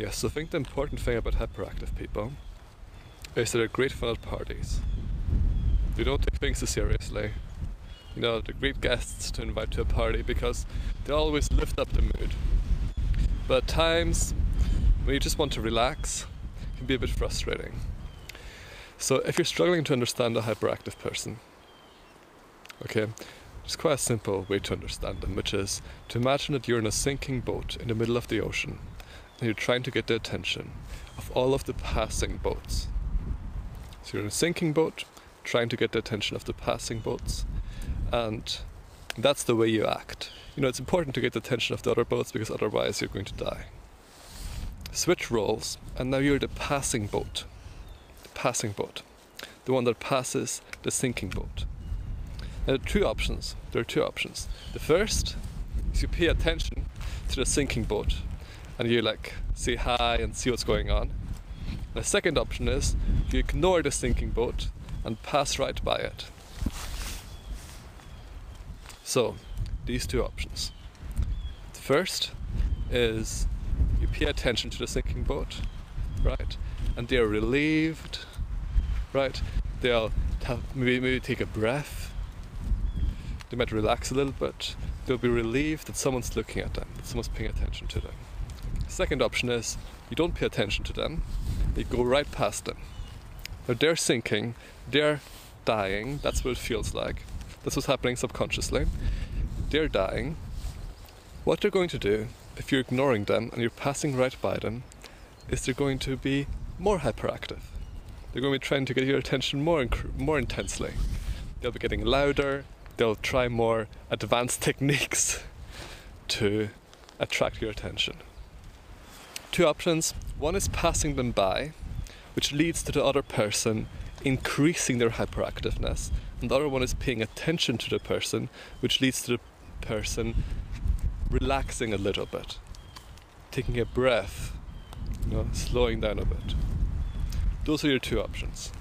Yes, I think the important thing about hyperactive people is that they're great fun at parties. They don't take things too seriously. You know, they're great guests to invite to a party because they always lift up the mood. But at times, when you just want to relax, it can be a bit frustrating. So if you're struggling to understand a hyperactive person, okay, there's quite a simple way to understand them, which is to imagine that you're in a sinking boat in the middle of the ocean and you're trying to get the attention of all of the passing boats. So you're in a sinking boat, trying to get the attention of the passing boats, and that's the way you act. You know, it's important to get the attention of the other boats because otherwise you're going to die. Switch roles, and now you're the passing boat. The passing boat. The one that passes the sinking boat. Now, there are two options. There are two options. The first is you pay attention to the sinking boat and you like say hi and see what's going on. The second option is you ignore the sinking boat and pass right by it. So, these two options. The first is you pay attention to the sinking boat, right? And they're relieved, right? They'll maybe, maybe take a breath. They might relax a little bit. They'll be relieved that someone's looking at them, that someone's paying attention to them. Second option is you don't pay attention to them, you go right past them. Now they're sinking, they're dying, that's what it feels like. That's what's happening subconsciously. They're dying. What they're going to do, if you're ignoring them and you're passing right by them, is they're going to be more hyperactive. They're going to be trying to get your attention more, inc- more intensely. They'll be getting louder, they'll try more advanced techniques to attract your attention two options. One is passing them by, which leads to the other person increasing their hyperactiveness. And the other one is paying attention to the person, which leads to the person relaxing a little bit, taking a breath, you know, slowing down a bit. Those are your two options.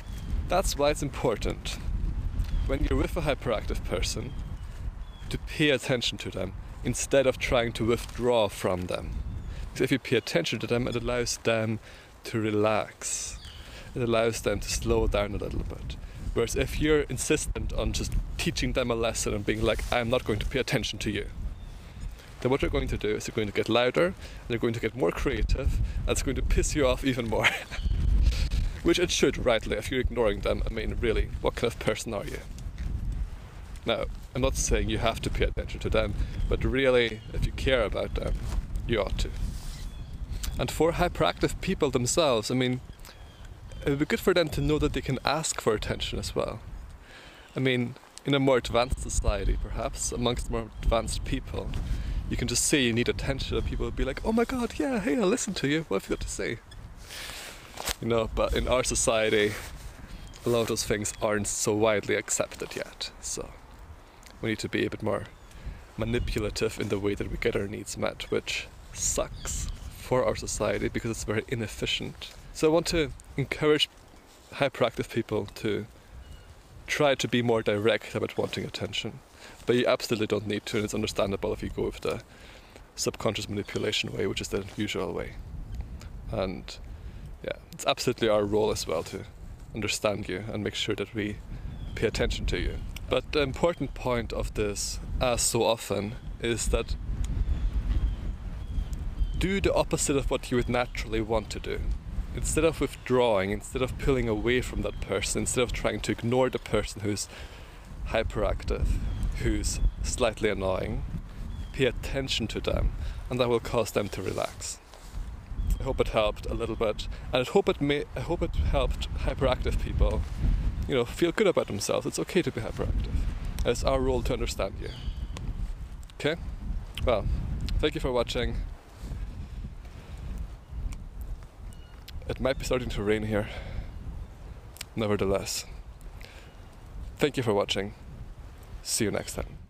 That's why it's important when you're with a hyperactive person to pay attention to them instead of trying to withdraw from them. So if you pay attention to them, it allows them to relax. It allows them to slow down a little bit. Whereas if you're insistent on just teaching them a lesson and being like, I'm not going to pay attention to you, then what they're going to do is they're going to get louder, and they're going to get more creative, and it's going to piss you off even more. Which it should, rightly, if you're ignoring them. I mean, really, what kind of person are you? Now, I'm not saying you have to pay attention to them, but really, if you care about them, you ought to. And for hyperactive people themselves, I mean, it would be good for them to know that they can ask for attention as well. I mean, in a more advanced society, perhaps, amongst more advanced people, you can just say you need attention, and people will be like, oh my god, yeah, hey, I'll listen to you. What have you got to say? You know, but in our society, a lot of those things aren't so widely accepted yet. So we need to be a bit more manipulative in the way that we get our needs met, which sucks for our society because it's very inefficient. So I want to encourage hyperactive people to try to be more direct about wanting attention. But you absolutely don't need to, and it's understandable if you go with the subconscious manipulation way, which is the usual way. And yeah, it's absolutely our role as well to understand you and make sure that we pay attention to you. But the important point of this, as so often, is that do the opposite of what you would naturally want to do. Instead of withdrawing, instead of pulling away from that person, instead of trying to ignore the person who's hyperactive, who's slightly annoying, pay attention to them, and that will cause them to relax. I hope it helped a little bit, and I hope it may. I hope it helped hyperactive people, you know, feel good about themselves. It's okay to be hyperactive. It's our role to understand you. Okay. Well, thank you for watching. It might be starting to rain here. Nevertheless, thank you for watching. See you next time.